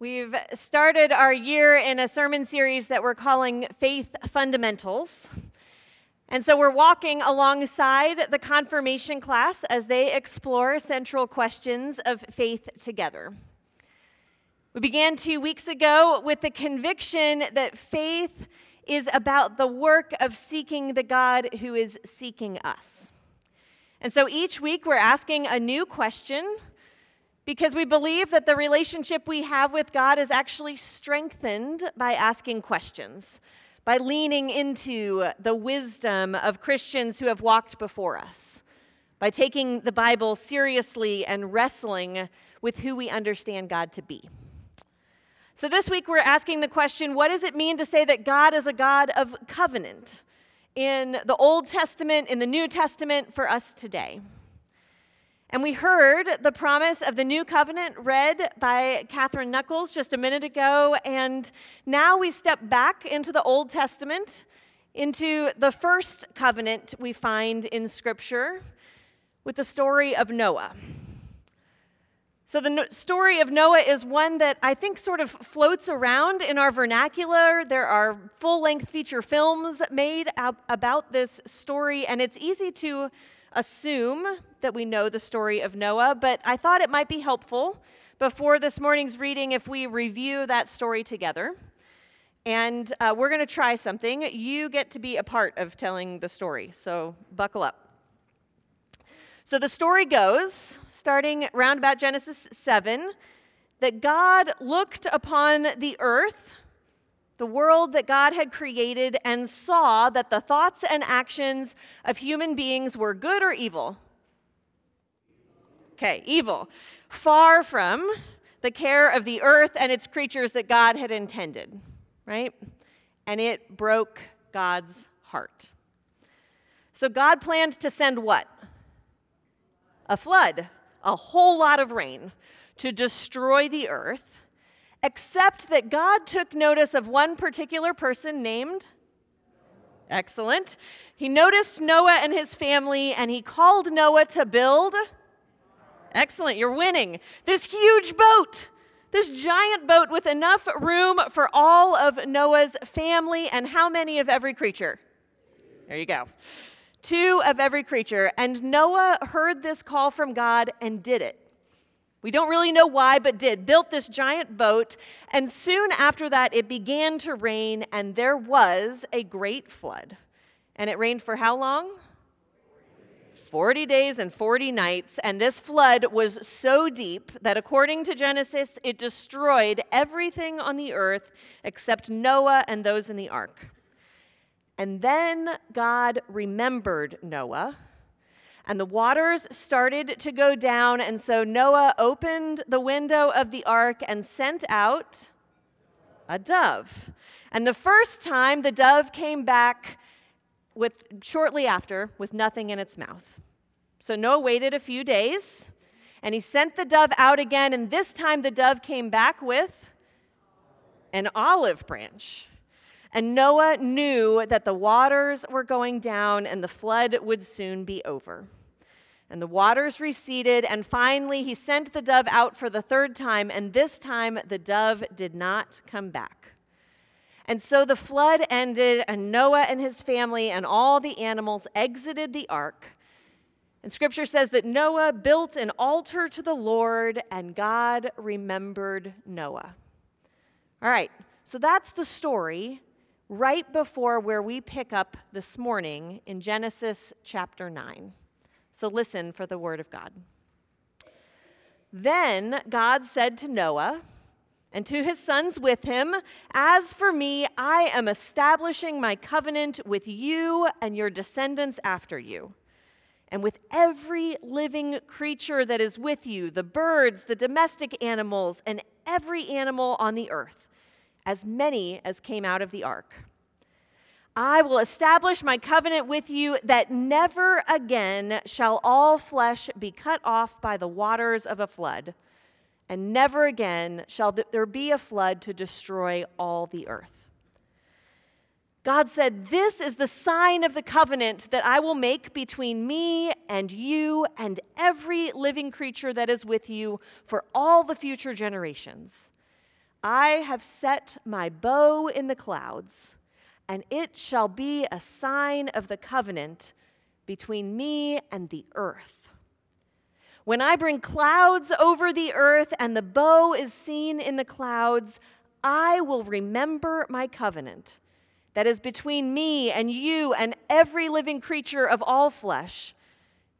We've started our year in a sermon series that we're calling Faith Fundamentals. And so we're walking alongside the confirmation class as they explore central questions of faith together. We began two weeks ago with the conviction that faith is about the work of seeking the God who is seeking us. And so each week we're asking a new question because we believe that the relationship we have with God is actually strengthened by asking questions, by leaning into the wisdom of Christians who have walked before us, by taking the Bible seriously and wrestling with who we understand God to be. So, this week we're asking the question what does it mean to say that God is a God of covenant in the Old Testament, in the New Testament, for us today? And we heard the promise of the new covenant read by Catherine Knuckles just a minute ago. And now we step back into the Old Testament, into the first covenant we find in Scripture with the story of Noah. So, the story of Noah is one that I think sort of floats around in our vernacular. There are full length feature films made about this story, and it's easy to assume that we know the story of Noah, but I thought it might be helpful before this morning's reading if we review that story together. And uh, we're going to try something. You get to be a part of telling the story, so buckle up. So the story goes, starting around about Genesis 7, that God looked upon the earth the world that God had created and saw that the thoughts and actions of human beings were good or evil? Okay, evil. Far from the care of the earth and its creatures that God had intended, right? And it broke God's heart. So God planned to send what? A flood, a whole lot of rain to destroy the earth except that God took notice of one particular person named. Excellent. He noticed Noah and his family, and he called Noah to build. Excellent, you're winning. This huge boat, this giant boat with enough room for all of Noah's family, and how many of every creature? There you go. Two of every creature. And Noah heard this call from God and did it. We don't really know why, but did. Built this giant boat, and soon after that, it began to rain, and there was a great flood. And it rained for how long? 40 days and 40 nights. And this flood was so deep that, according to Genesis, it destroyed everything on the earth except Noah and those in the ark. And then God remembered Noah and the waters started to go down. And so Noah opened the window of the ark and sent out a dove. And the first time the dove came back with shortly after with nothing in its mouth. So Noah waited a few days and he sent the dove out again. And this time the dove came back with an olive branch. And Noah knew that the waters were going down and the flood would soon be over. And the waters receded, and finally he sent the dove out for the third time, and this time the dove did not come back. And so the flood ended, and Noah and his family and all the animals exited the ark. And scripture says that Noah built an altar to the Lord, and God remembered Noah. All right, so that's the story right before where we pick up this morning in Genesis chapter 9. So listen for the word of God. Then God said to Noah and to his sons with him, As for me, I am establishing my covenant with you and your descendants after you, and with every living creature that is with you the birds, the domestic animals, and every animal on the earth, as many as came out of the ark. I will establish my covenant with you that never again shall all flesh be cut off by the waters of a flood, and never again shall there be a flood to destroy all the earth. God said, This is the sign of the covenant that I will make between me and you and every living creature that is with you for all the future generations. I have set my bow in the clouds, and it shall be a sign of the covenant between me and the earth. When I bring clouds over the earth and the bow is seen in the clouds, I will remember my covenant that is between me and you and every living creature of all flesh,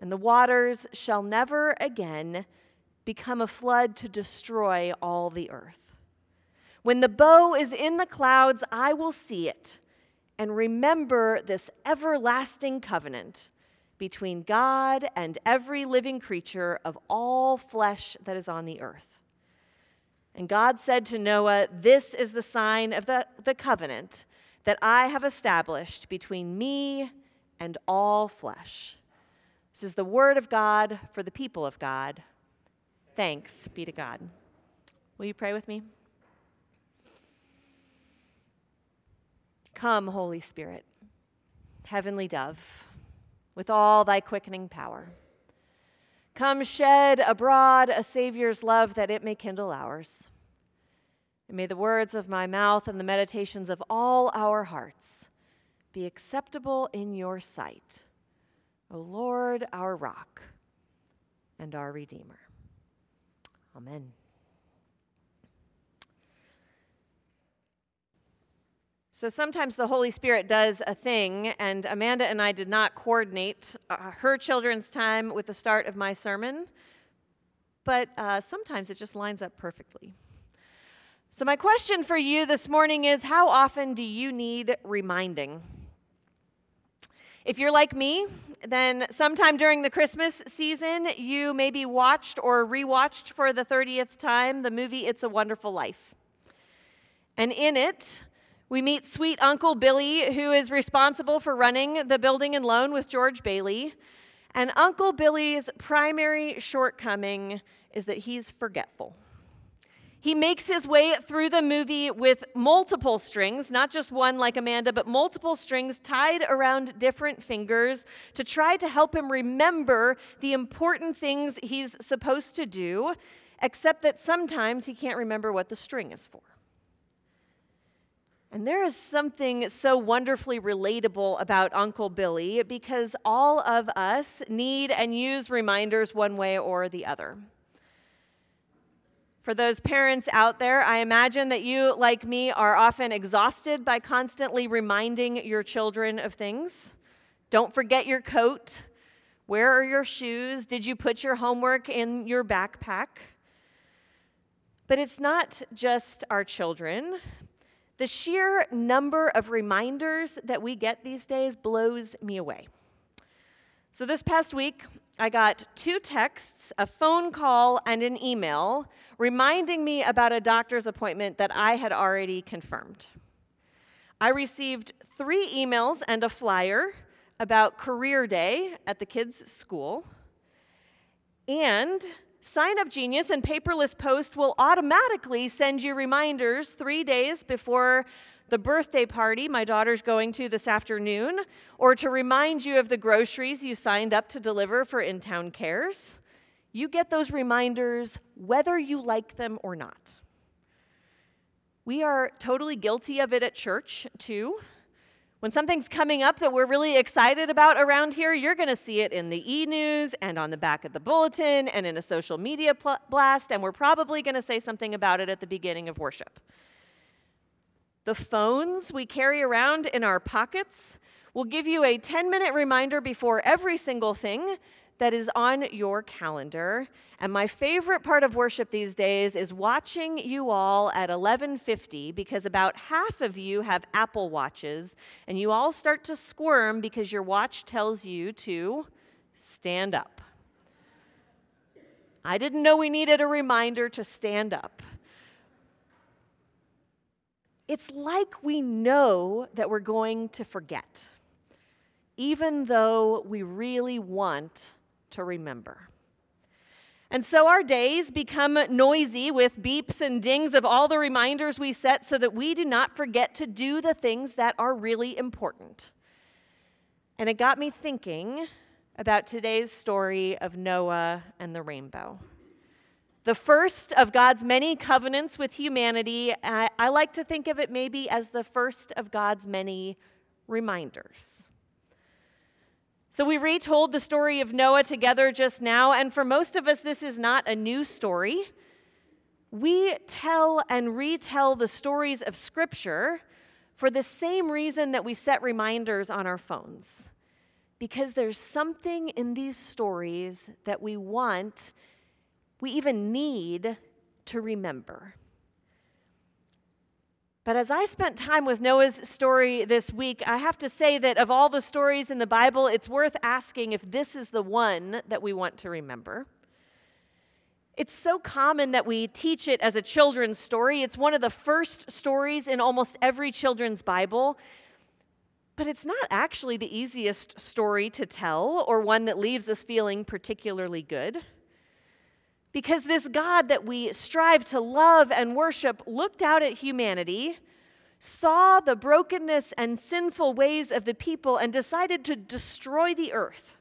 and the waters shall never again become a flood to destroy all the earth. When the bow is in the clouds, I will see it and remember this everlasting covenant between God and every living creature of all flesh that is on the earth. And God said to Noah, This is the sign of the, the covenant that I have established between me and all flesh. This is the word of God for the people of God. Thanks be to God. Will you pray with me? Come, Holy Spirit, heavenly dove, with all thy quickening power. Come shed abroad a Savior's love that it may kindle ours. And may the words of my mouth and the meditations of all our hearts be acceptable in your sight, O Lord, our rock and our Redeemer. Amen. So sometimes the Holy Spirit does a thing, and Amanda and I did not coordinate uh, her children's time with the start of my sermon, but uh, sometimes it just lines up perfectly. So, my question for you this morning is How often do you need reminding? If you're like me, then sometime during the Christmas season, you maybe watched or rewatched for the 30th time the movie It's a Wonderful Life. And in it, we meet sweet Uncle Billy, who is responsible for running the building and loan with George Bailey. And Uncle Billy's primary shortcoming is that he's forgetful. He makes his way through the movie with multiple strings, not just one like Amanda, but multiple strings tied around different fingers to try to help him remember the important things he's supposed to do, except that sometimes he can't remember what the string is for. And there is something so wonderfully relatable about Uncle Billy because all of us need and use reminders one way or the other. For those parents out there, I imagine that you, like me, are often exhausted by constantly reminding your children of things. Don't forget your coat. Where are your shoes? Did you put your homework in your backpack? But it's not just our children. The sheer number of reminders that we get these days blows me away. So, this past week, I got two texts, a phone call, and an email reminding me about a doctor's appointment that I had already confirmed. I received three emails and a flyer about career day at the kids' school. And Sign Up Genius and Paperless Post will automatically send you reminders three days before the birthday party my daughter's going to this afternoon, or to remind you of the groceries you signed up to deliver for In Town Cares. You get those reminders whether you like them or not. We are totally guilty of it at church, too. When something's coming up that we're really excited about around here, you're going to see it in the e news and on the back of the bulletin and in a social media pl- blast, and we're probably going to say something about it at the beginning of worship. The phones we carry around in our pockets will give you a 10 minute reminder before every single thing that is on your calendar. And my favorite part of worship these days is watching you all at 11:50 because about half of you have Apple Watches and you all start to squirm because your watch tells you to stand up. I didn't know we needed a reminder to stand up. It's like we know that we're going to forget, even though we really want to remember. And so our days become noisy with beeps and dings of all the reminders we set so that we do not forget to do the things that are really important. And it got me thinking about today's story of Noah and the rainbow. the first of God's many covenants with humanity. I, I, like to think of it maybe as the first of God's many reminders. So, we retold the story of Noah together just now, and for most of us, this is not a new story. We tell and retell the stories of Scripture for the same reason that we set reminders on our phones. Because there's something in these stories that we want we even need to remember. But as I spent time with Noah's story this week, I have to say that of all the stories in the Bible, it's worth asking if this is the one that we want to remember. It's so common that we teach it as a children's story. It's one of the first stories in almost every children's Bible. But it's not actually the easiest story to tell or one that leaves us feeling particularly good. Because this God that we strive to love and worship looked out at humanity, saw the brokenness and sinful ways of the people, and decided to destroy the earth,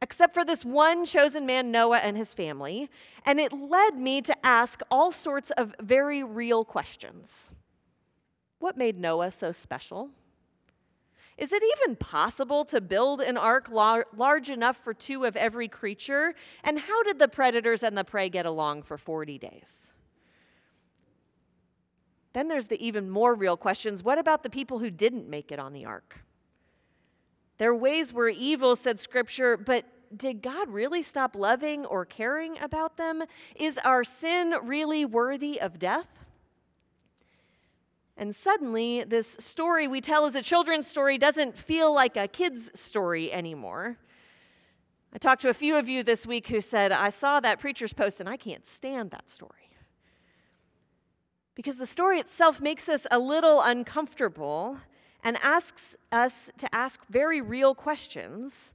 except for this one chosen man, Noah, and his family. And it led me to ask all sorts of very real questions. What made Noah so special? Is it even possible to build an ark lar- large enough for two of every creature? And how did the predators and the prey get along for 40 days? Then there's the even more real questions what about the people who didn't make it on the ark? Their ways were evil, said Scripture, but did God really stop loving or caring about them? Is our sin really worthy of death? And suddenly, this story we tell as a children's story doesn't feel like a kid's story anymore. I talked to a few of you this week who said, I saw that preacher's post and I can't stand that story. Because the story itself makes us a little uncomfortable and asks us to ask very real questions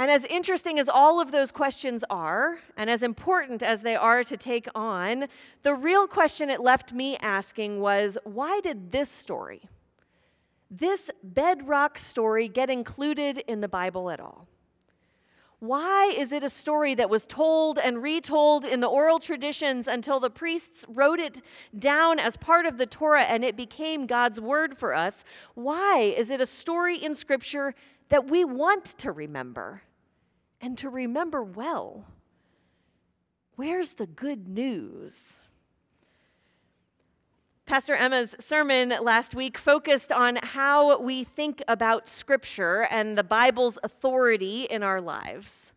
and as interesting as all of those questions are, and as important as they are to take on, the real question it left me asking was why did this story, this bedrock story, get included in the Bible at all? Why is it a story that was told and retold in the oral traditions until the priests wrote it down as part of the Torah and it became God's word for us? Why is it a story in Scripture that we want to remember? And to remember well. Where's the good news? Pastor Emma's sermon last week focused on how we think about Scripture and the Bible's authority in our lives.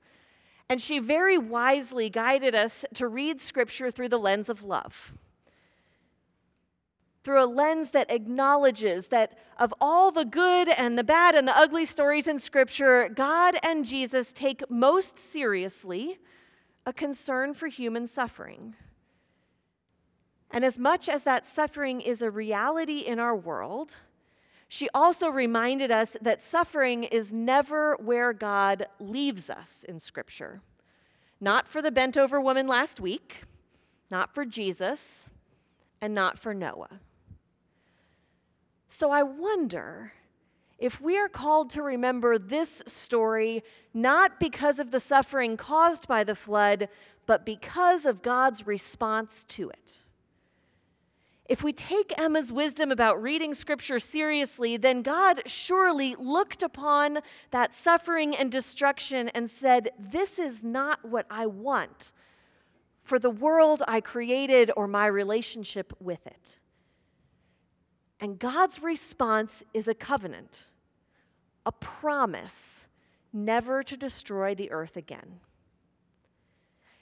And she very wisely guided us to read Scripture through the lens of love through a lens that acknowledges that of all the good and the bad and the ugly stories in Scripture, God and Jesus take most seriously a concern for human suffering. And as much as that suffering is a reality in our world, she also reminded us that suffering is never where God leaves us in Scripture. Not for the bent over woman last week, not for Jesus, and not for Noah. So I wonder if we are called to remember this story not because of the suffering caused by the flood, but because of God's response to it. If we take Emma's wisdom about reading scripture seriously, then God surely looked upon that suffering and destruction and said, This is not what I want for the world I created or my relationship with it. And God's response is a covenant, a promise never to destroy the earth again.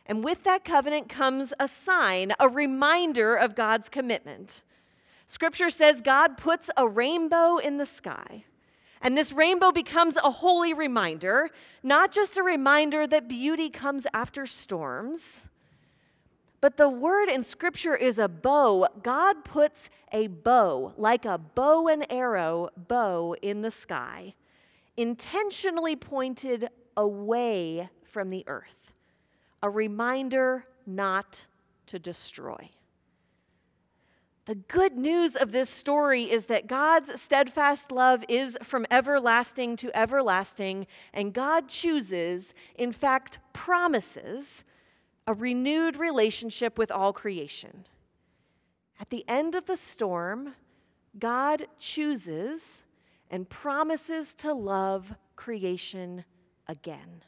And with that covenant comes a sign, a reminder of God's commitment. Scripture says God puts a rainbow in the sky. And this rainbow becomes a holy reminder, not just a reminder that beauty comes after storms, but the word in Scripture is a bow. God puts a bow, like a bow and arrow bow in the sky, intentionally pointed away from the earth, a reminder not to destroy. The good news of this story is that God's steadfast love is from everlasting to everlasting, and God chooses, in fact, promises a renewed relationship with all creation. At the end of the storm, God chooses and promises to love creation again.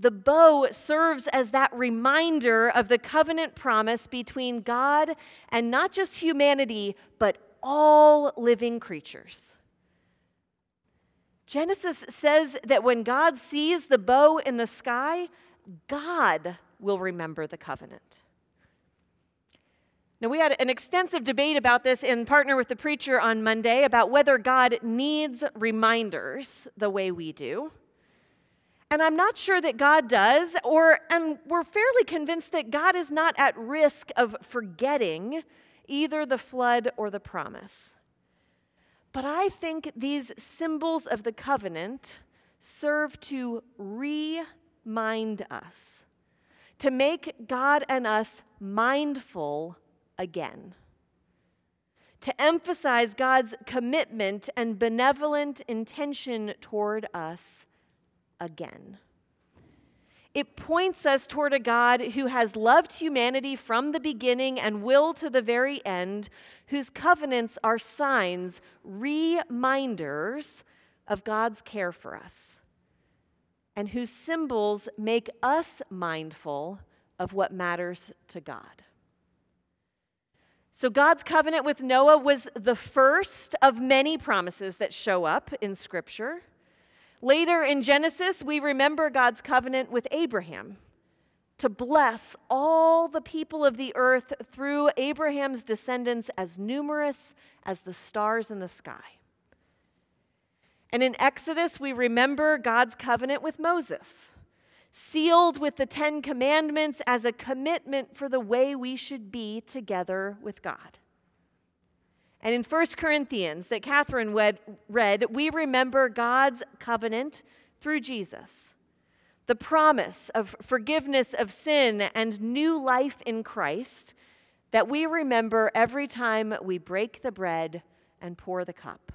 The bow serves as that reminder of the covenant promise between God and not just humanity, but all living creatures. Genesis says that when God sees the bow in the sky, God will remember the covenant. Now, we had an extensive debate about this in Partner with the Preacher on Monday about whether God needs reminders the way we do. And I'm not sure that God does, or and we're fairly convinced that God is not at risk of forgetting either the flood or the promise. But I think these symbols of the covenant serve to remind us, to make God and us mindful again, to emphasize God's commitment and benevolent intention toward us again. It points us toward a God who has loved humanity from the beginning and will to the very end, whose covenants are signs, reminders of God's care for us, and whose symbols make us mindful of what matters to God. So, God's covenant with Noah was the first of many promises that show up in Scripture. Later in Genesis, we remember God's covenant with Abraham to bless all the people of the earth through Abraham's descendants as numerous as the stars in the sky. And in Exodus, we remember God's covenant with Moses, sealed with the Ten Commandments as a commitment for the way we should be together with God. And in 1 Corinthians, that Catherine read, we remember God's covenant through Jesus. The promise of forgiveness of sin and new life in Christ that we remember every time we break the bread and pour the cup.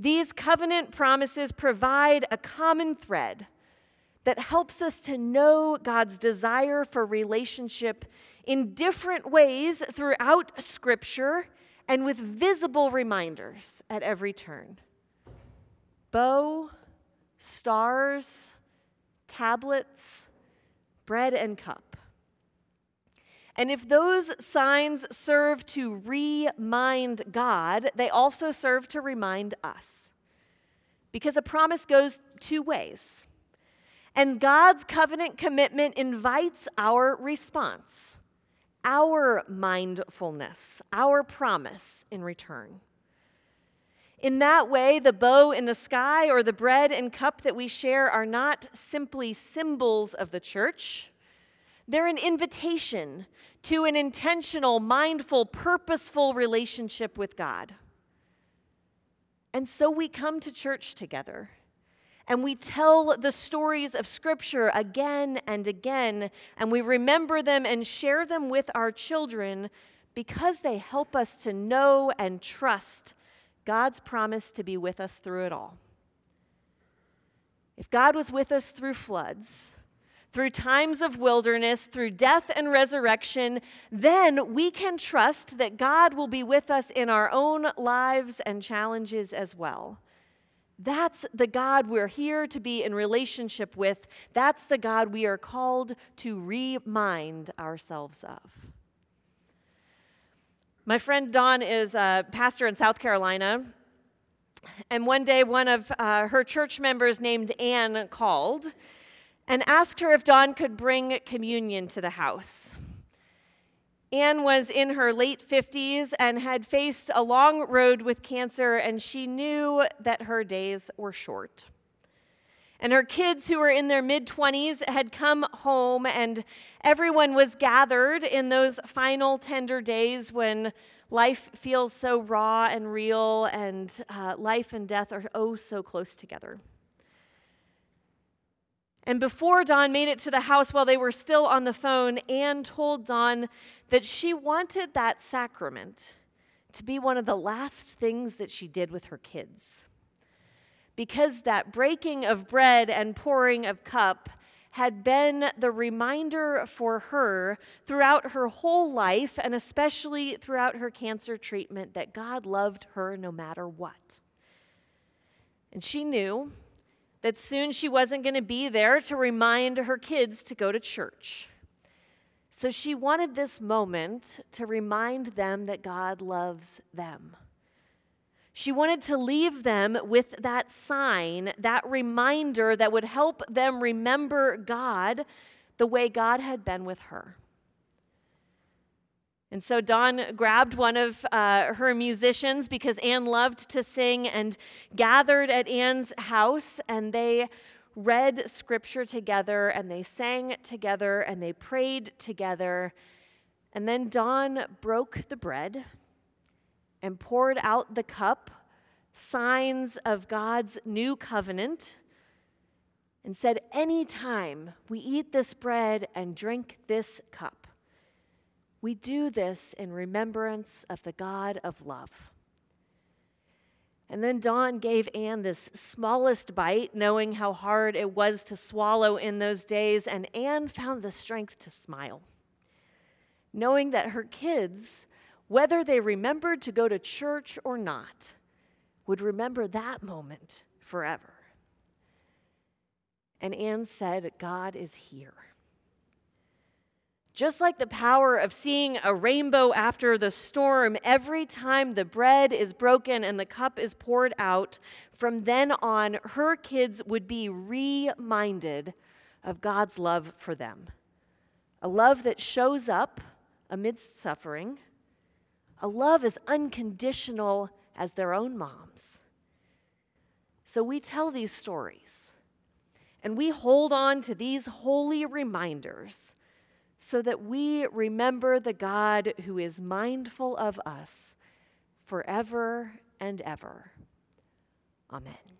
These covenant promises provide a common thread that helps us to know God's desire for relationship in different ways throughout Scripture and with visible reminders at every turn. Bow, stars, tablets, bread, and cup. And if those signs serve to remind God, they also serve to remind us. Because a promise goes two ways. And God's covenant commitment invites our response our mindfulness, our promise in return. In that way, the bow in the sky or the bread and cup that we share are not simply symbols of the church. They're an invitation to an intentional, mindful, purposeful relationship with God. And so we come to church together and we tell the stories of Scripture again and again, and we remember them and share them with our children because they help us to know and trust God's promise to be with us through it all. If God was with us through floods, through times of wilderness, through death and resurrection, then we can trust that God will be with us in our own lives and challenges as well. That's the God we're here to be in relationship with. That's the God we are called to remind ourselves of. My friend Dawn is a pastor in South Carolina. And one day, one of uh, her church members named Anne called and asked her if Dawn could bring communion to the house. Anne was in her late 50s and had faced a long road with cancer, and she knew that her days were short. And her kids, who were in their mid 20s, had come home, and everyone was gathered in those final tender days when life feels so raw and real, and uh, life and death are oh so close together. And before Dawn made it to the house while they were still on the phone, Anne told Dawn that she wanted that sacrament to be one of the last things that she did with her kids. Because that breaking of bread and pouring of cup had been the reminder for her throughout her whole life, and especially throughout her cancer treatment, that God loved her no matter what. And she knew that soon she wasn't going to be there to remind her kids to go to church. So she wanted this moment to remind them that God loves them. She wanted to leave them with that sign, that reminder that would help them remember God the way God had been with her. And so Dawn grabbed one of uh, her musicians because Anne loved to sing and gathered at Anne's house and they read scripture together and they sang together and they prayed together. And then Dawn broke the bread and poured out the cup, signs of God's new covenant, and said, Anytime we eat this bread and drink this cup, we do this in remembrance of the God of love. And then Dawn gave Anne this smallest bite, knowing how hard it was to swallow in those days, and Anne found the strength to smile, knowing that her kids, whether they remembered to go to church or not, would remember that moment forever. And Anne said, God is here. Just like the power of seeing a rainbow after the storm, every time the bread is broken and the cup is poured out, from then on, her kids would be reminded of God's love for them. A love that shows up amidst suffering, a love as unconditional as their own moms. So we tell these stories and we hold on to these holy reminders so that we remember the God who is mindful of us forever and ever. Amen.